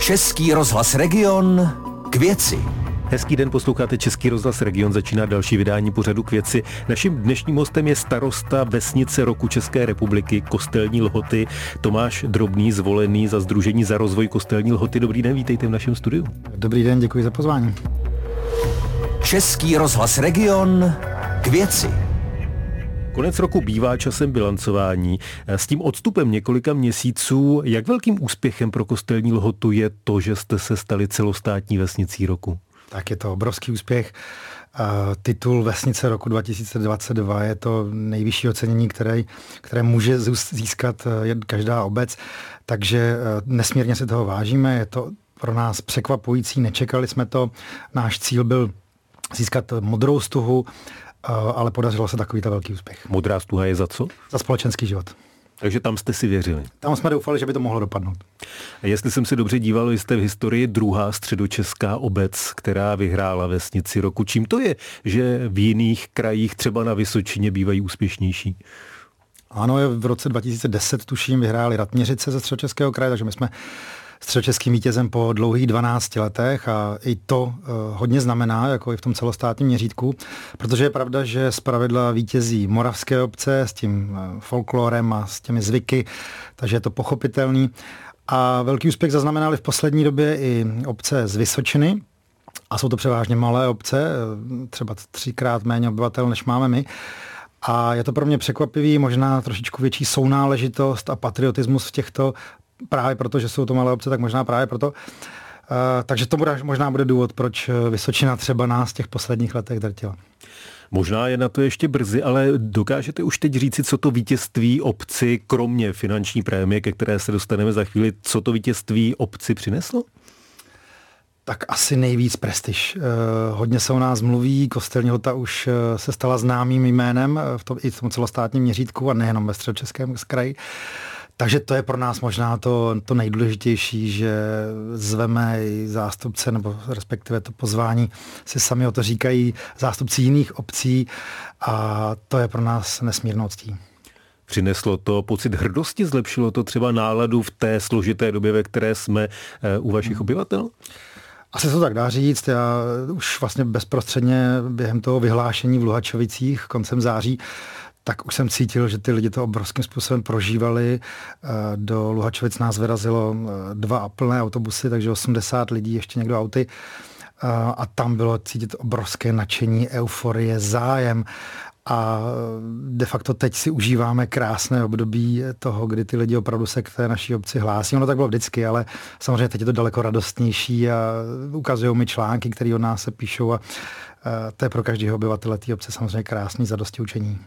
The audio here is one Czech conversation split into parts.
Český rozhlas Region k věci. Hezký den, posloucháte Český rozhlas Region, začíná další vydání pořadu k věci. Naším dnešním hostem je starosta vesnice roku České republiky Kostelní Lhoty Tomáš Drobný, zvolený za Združení za rozvoj Kostelní Lhoty. Dobrý den, vítejte v našem studiu. Dobrý den, děkuji za pozvání. Český rozhlas Region k věci. Konec roku bývá časem bilancování. S tím odstupem několika měsíců, jak velkým úspěchem pro kostelní lhotu je to, že jste se stali celostátní vesnicí roku? Tak je to obrovský úspěch. Titul Vesnice roku 2022 je to nejvyšší ocenění, které, které může získat eh, každá obec, takže eh, nesmírně si toho vážíme. Je to pro nás překvapující, nečekali jsme to. Náš cíl byl získat modrou stuhu, ale podařilo se takový velký úspěch. Modrá stuha je za co? Za společenský život. Takže tam jste si věřili. Tam jsme doufali, že by to mohlo dopadnout. A jestli jsem si dobře díval, jste v historii druhá středočeská obec, která vyhrála vesnici roku. Čím to je, že v jiných krajích, třeba na Vysočině, bývají úspěšnější? Ano, v roce 2010 tuším vyhráli Ratměřice ze středočeského kraje, takže my jsme středočeským vítězem po dlouhých 12 letech a i to uh, hodně znamená, jako i v tom celostátním měřítku, protože je pravda, že z pravidla vítězí moravské obce s tím uh, folklorem a s těmi zvyky, takže je to pochopitelný. A velký úspěch zaznamenali v poslední době i obce z Vysočiny, a jsou to převážně malé obce, eh, třeba třikrát méně obyvatel, než máme my. A je to pro mě překvapivý, možná trošičku větší sounáležitost a patriotismus v těchto právě proto, že jsou to malé obce, tak možná právě proto. Uh, takže to bude, možná bude důvod, proč Vysočina třeba nás v těch posledních letech drtila. Možná je na to ještě brzy, ale dokážete už teď říci, co to vítězství obci, kromě finanční prémie, ke které se dostaneme za chvíli, co to vítězství obci přineslo? Tak asi nejvíc prestiž. Eh, hodně se o nás mluví, Kostelní hota už eh, se stala známým jménem v tom, i v tom celostátním měřítku a nejenom ve středočeském kraji. Takže to je pro nás možná to, to nejdůležitější, že zveme i zástupce, nebo respektive to pozvání si sami o to říkají zástupci jiných obcí a to je pro nás nesmírnou ctí. Přineslo to pocit hrdosti, zlepšilo to třeba náladu v té složité době, ve které jsme eh, u vašich hmm. obyvatel? Asi se to tak dá říct. Já už vlastně bezprostředně během toho vyhlášení v Luhačovicích koncem září tak už jsem cítil, že ty lidi to obrovským způsobem prožívali. Eh, do Luhačovic nás vyrazilo eh, dva plné autobusy, takže 80 lidí, ještě někdo auty. Eh, a tam bylo cítit obrovské nadšení, euforie, zájem. A de facto teď si užíváme krásné období toho, kdy ty lidi opravdu se k té naší obci hlásí. Ono tak bylo vždycky, ale samozřejmě teď je to daleko radostnější a ukazují mi články, které od nás se píšou a to je pro každého obyvatele té obce samozřejmě krásný zadosti učení.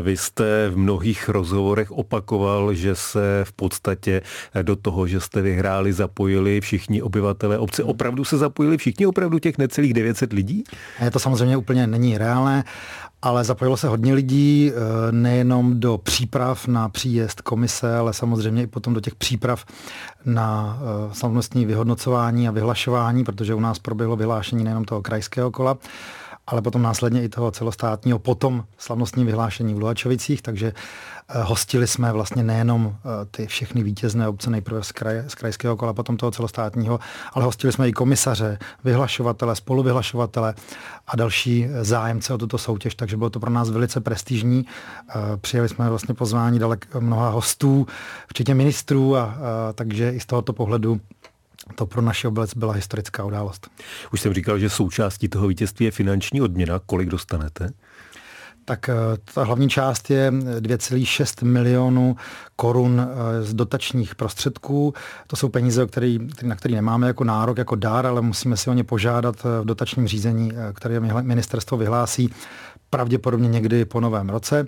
Vy jste v mnohých rozhovorech opakoval, že se v podstatě do toho, že jste vyhráli, zapojili všichni obyvatele obce. Opravdu se zapojili všichni, opravdu těch necelých 900 lidí? To samozřejmě úplně není reálné, ale zapojilo se hodně lidí, eh, nejenom do příprav na příjezd komise, ale samozřejmě i potom do těch příprav na eh, slavnostní vyhodnocování a vyhlašování, protože u nás proběhlo vyhlášení nejenom toho krajského kola, ale potom následně i toho celostátního, potom slavnostní vyhlášení v Luhačovicích, takže eh, hostili jsme vlastně nejenom eh, ty všechny vítězné obce nejprve z, kraje, z krajského kola, potom toho celostátního, ale hostili jsme i komisaře, vyhlašovatele, spoluvyhlašovatele a další eh, zájemce o tuto soutěž, takže bylo to pro nás velice prestižní. Přijeli jsme vlastně pozvání dalek mnoha hostů, včetně ministrů, a, a takže i z tohoto pohledu to pro naši obec byla historická událost. Už jsem říkal, že součástí toho vítězství je finanční odměna. Kolik dostanete? Tak eh, ta hlavní část je 2,6 milionů korun eh, z dotačních prostředků. To jsou peníze, který, na které nemáme jako nárok, jako dár, ale musíme si o ně požádat eh, v dotačním řízení, které ministerstvo vyhlásí pravděpodobně někdy po novém roce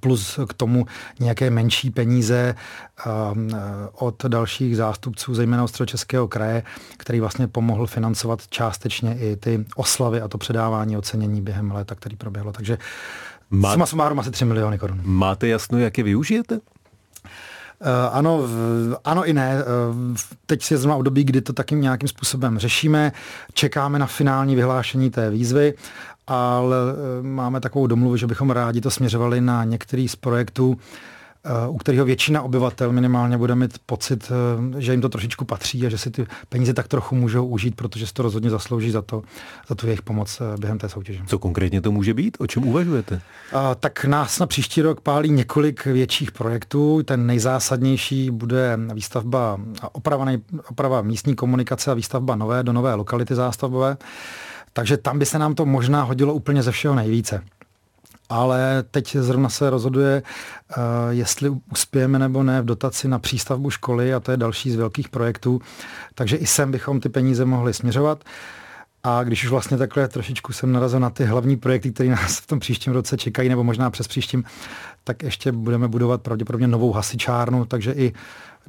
plus k tomu nějaké menší peníze od dalších zástupců, zejména Ostročeského kraje, který vlastně pomohl financovat částečně i ty oslavy a to předávání ocenění během léta, který proběhlo. Takže Má... suma sumárum asi 3 miliony korun. Máte jasno, jak je využijete? Uh, ano, ano i ne. Uh, teď si zrovna období, kdy to takým nějakým způsobem řešíme. Čekáme na finální vyhlášení té výzvy ale eh, máme takovou domluvu, že bychom rádi to směřovali na některý z projektů, u kterého většina obyvatel minimálně bude mít pocit, že jim to trošičku patří a že si ty peníze tak trochu můžou užít, protože si to rozhodně zaslouží za to, za tu jejich pomoc během té soutěže. Co konkrétně to může být? O čem uvažujete? A, tak nás na příští rok pálí několik větších projektů. Ten nejzásadnější bude výstavba oprava, oprava místní komunikace a výstavba nové do nové lokality zástavbové. Takže tam by se nám to možná hodilo úplně ze všeho nejvíce. Ale teď zrovna se rozhoduje, uh, jestli uspějeme nebo ne v dotaci na přístavbu školy a to je další z velkých projektů. Takže i sem bychom ty peníze mohli směřovat. A když už vlastně takhle trošičku jsem narazil na ty hlavní projekty, které nás v tom příštím roce čekají, nebo možná přes příštím, tak ještě budeme budovat pravděpodobně novou hasičárnu, takže i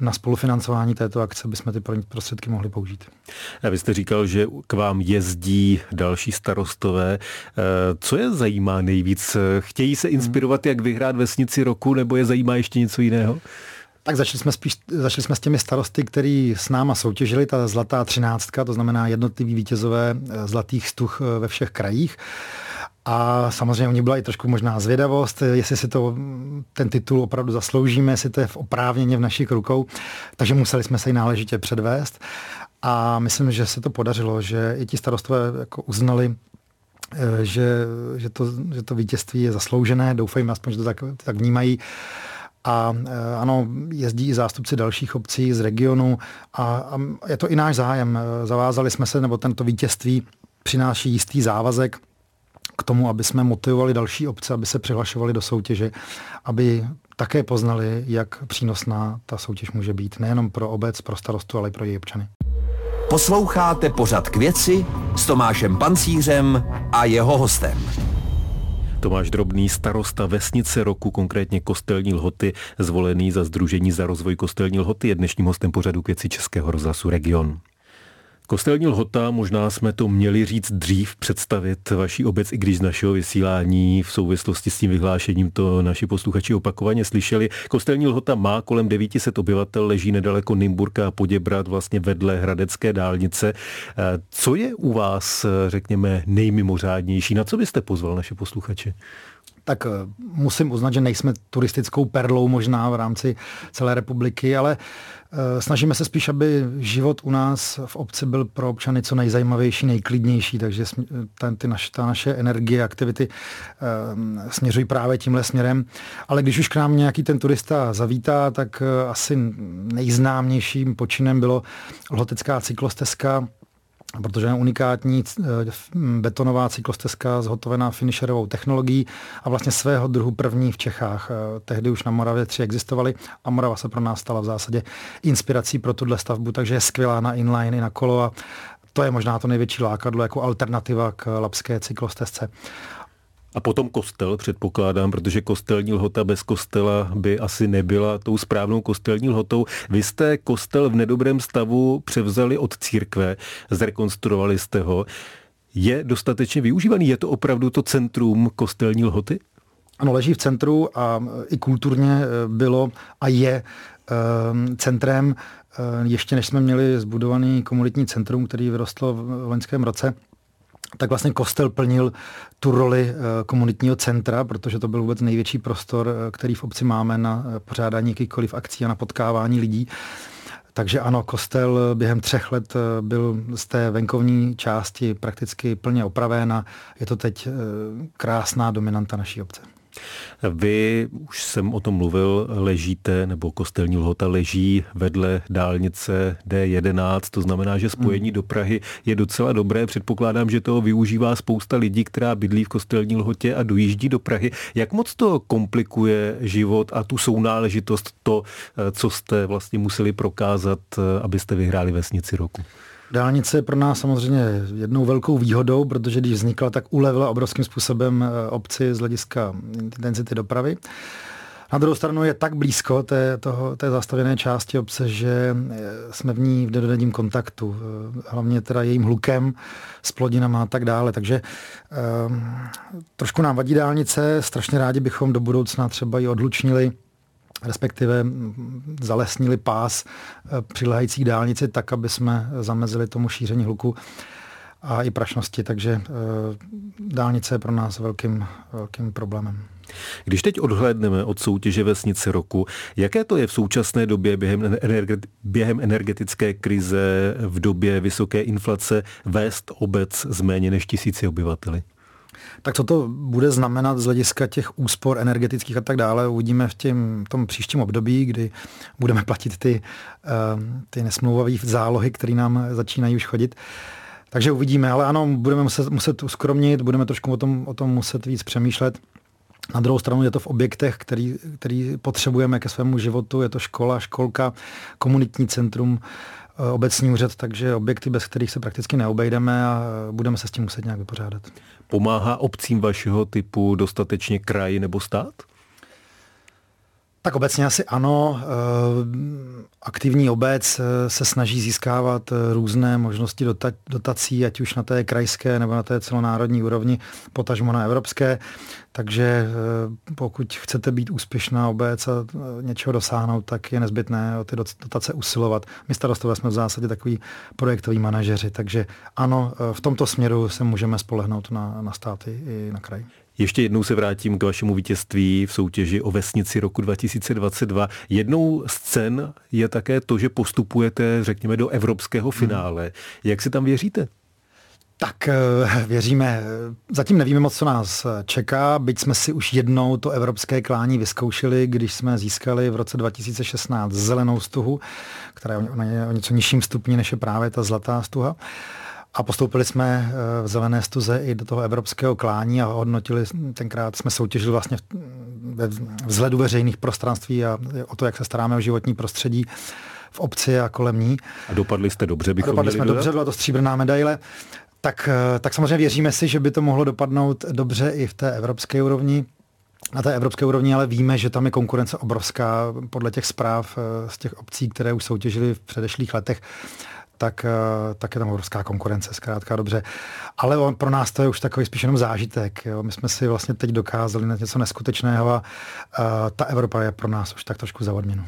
na spolufinancování této akce bychom ty prostředky mohli použít. A vy jste říkal, že k vám jezdí další starostové. Eh, co je zajímá nejvíc? Chtějí se inspirovat, jak vyhrát vesnici roku, nebo je zajímá ještě něco jiného? Tak začali jsme, spíš, začali jsme s těmi starosty, který s náma soutěžili, ta zlatá třináctka, to znamená jednotlivý vítězové eh, zlatých stuch eh, ve všech krajích. A samozřejmě u nich byla i trošku možná zvědavost, jestli si to, ten titul opravdu zasloužíme, jestli to je v oprávněně v našich rukou. Takže museli jsme se i náležitě předvést. A myslím, že se to podařilo, že i ti starostové jako uznali, eh, že, že, to, že to vítězství je zasloužené. Doufejme aspoň, že to tak, tak vnímají. A eh, ano, jezdí i zástupci dalších obcí z regionu a, a je to i náš zájem. Zavázali jsme se, nebo tento vítězství přináší jistý závazek k tomu, aby jsme motivovali další obce, aby se přihlašovali do soutěže, aby také poznali, jak přínosná ta soutěž může být. Nejenom pro obec, pro starostu, ale i pro její občany. Posloucháte pořad k věci s Tomášem Pancířem a jeho hostem. Tomáš Drobný, starosta vesnice roku, konkrétně Kostelní Lhoty, zvolený za Združení za rozvoj Kostelní Lhoty, je dnešním hostem pořadu k věci Českého rozhlasu Region. Kostelní lhota, možná jsme to měli říct dřív, představit vaší obec, i když z našeho vysílání v souvislosti s tím vyhlášením to naši posluchači opakovaně slyšeli. Kostelní lhota má kolem 900 obyvatel, leží nedaleko Nymburka a Poděbrat, vlastně vedle Hradecké dálnice. Co je u vás, řekněme, nejmimořádnější? Na co byste pozval naše posluchače? Tak eh, musím uznat, že nejsme turistickou perlou možná v rámci celé republiky, ale eh, snažíme se spíš, aby život u nás v obci byl pro občany co nejzajímavější, nejklidnější, takže ta, ty naše, ta naše energie, aktivity eh, směřují právě tímhle směrem. Ale když už k nám nějaký ten turista zavítá, tak asi nejznámějším počinem bylo Lhotecká cyklostezka, protože je unikátní eh, betonová cyklostezka zhotovená finisherovou technologií a vlastně svého druhu první v Čechách. Eh, tehdy už na Moravě tři existovaly a Morava se pro nás stala v zásadě inspirací pro tuhle stavbu, takže je skvělá na inline i na kolo a to je možná to největší lákadlo jako alternativa k lapské cyklostezce. A potom kostel, předpokládám, protože kostelní lhota bez kostela by asi nebyla tou správnou kostelní lhotou. Vy jste kostel v nedobrém stavu převzali od církve, zrekonstruovali jste ho. Je dostatečně využívaný? Je to opravdu to centrum kostelní lhoty? Ano, leží v centru a i kulturně eh, bylo a je ehm, centrem, ještě než jsme měli zbudovaný komunitní centrum, který vyrostl v loňském roce, tak vlastně kostel plnil tu roli eh, komunitního centra, protože to byl vůbec největší prostor, eh, který v obci máme na eh, pořádání jakýchkoliv akcí a na potkávání lidí. Takže ano, kostel během třech let byl z té venkovní části prakticky plně opraven a je to teď krásná dominanta naší obce. Vy, už jsem o tom mluvil, ležíte, nebo kostelní lhota leží vedle dálnice D11, to znamená, že spojení hmm. do Prahy je docela dobré. Předpokládám, že to využívá spousta lidí, která bydlí v kostelní lhotě a dojíždí do Prahy. Jak moc to komplikuje život a tu sounáležitost, to, co jste vlastně museli prokázat, abyste vyhráli vesnici roku? Dálnice je pro nás samozřejmě jednou velkou výhodou, protože když vznikla, tak ulevila obrovským způsobem eh, obci z hlediska intenzity dopravy. Na druhou stranu je tak blízko té, toho, té zastavěné části obce, že eh, jsme v ní v denodenním kontaktu, eh, hlavně teda jejím hlukem, s plodinama a tak dále. Takže um, trošku nám vadí dálnice, strašně rádi bychom do budoucna třeba ji odlučnili respektive zalesnili pás eh, přilehající dálnici tak, aby jsme zamezili tomu šíření hluku a i prašnosti, takže eh, dálnice je pro nás velkým, velkým problémem. Když teď odhlédneme od soutěže Vesnice roku, jaké to je v současné době během, během energetické krize, v době vysoké inflace vést obec z méně než tisíci obyvateli? Tak co to bude znamenat z hlediska těch úspor energetických a tak dále, uvidíme v těm, tom příštím období, kdy budeme platit ty, ehm, ty nesmlouvavé zálohy, které nám začínají už chodit. Takže uvidíme, ale ano, budeme muset, muset uskromnit, budeme trošku o tom, o tom muset víc přemýšlet. Na druhou stranu je to v objektech, který, který potřebujeme ke svému životu. Je to škola, školka, komunitní centrum, obecní úřad, takže objekty, bez kterých se prakticky neobejdeme a budeme se s tím muset nějak vypořádat. Pomáhá obcím vašeho typu dostatečně kraj nebo stát? Tak obecně asi ano. Eh, aktivní obec eh, se snaží získávat eh, různé možnosti dotací, ať už na té krajské nebo na té celonárodní úrovni, potažmo na evropské. Takže pokud chcete být úspěšná obec a něčeho dosáhnout, tak je nezbytné o ty dotace usilovat. My starostové jsme v zásadě takový projektoví manažeři, takže ano, v tomto směru se můžeme spolehnout na, na státy i na kraj. Ještě jednou se vrátím k vašemu vítězství v soutěži o vesnici roku 2022. Jednou z cen je také to, že postupujete, řekněme, do evropského finále. Hmm. Jak si tam věříte? Tak eh, věříme. Zatím nevíme moc, co nás čeká, byť jsme si už jednou to evropské klání vyzkoušeli, když jsme získali v roce 2016 zelenou stuhu, která je o něco nižším stupni, než je právě ta zlatá stuha. A postoupili jsme eh, v zelené stuze i do toho evropského klání a hodnotili, tenkrát jsme soutěžili vlastně ve vzhledu veřejných prostranství a o to, jak se staráme o životní prostředí v obci a kolem ní. A dopadli jste dobře, bychom a dopadli jsme dodat? dobře, byla to stříbrná medaile. Tak, eh, tak samozřejmě věříme si, že by to mohlo dopadnout dobře i v té evropské úrovni. Na té evropské úrovni ale víme, že tam je konkurence obrovská podle těch zpráv eh, z těch obcí, které už soutěžily v předešlých letech tak, eh, tak je tam obrovská konkurence, zkrátka dobře. Ale on, pro nás to je už takový spíš jenom zážitek. Jo. My jsme si vlastně teď dokázali na něco neskutečného a uh, ta Evropa je pro nás už tak trošku za odměnu.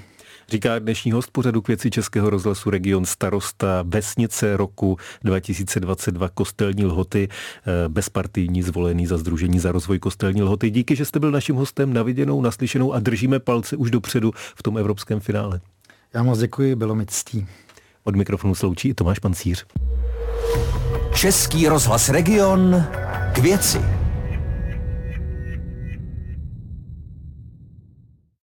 Říká dnešní host pořadu k věci Českého rozhlasu region starosta Vesnice roku 2022 Kostelní lhoty, eh, bezpartijní zvolený za Združení za rozvoj Kostelní lhoty. Díky, že jste byl naším hostem na viděnou, naslyšenou a držíme palce už dopředu v tom evropském finále. Já moc děkuji, bylo mi ctí. Od mikrofonu sloučí Tomáš Pancíř. Český rozhlas Region k věci.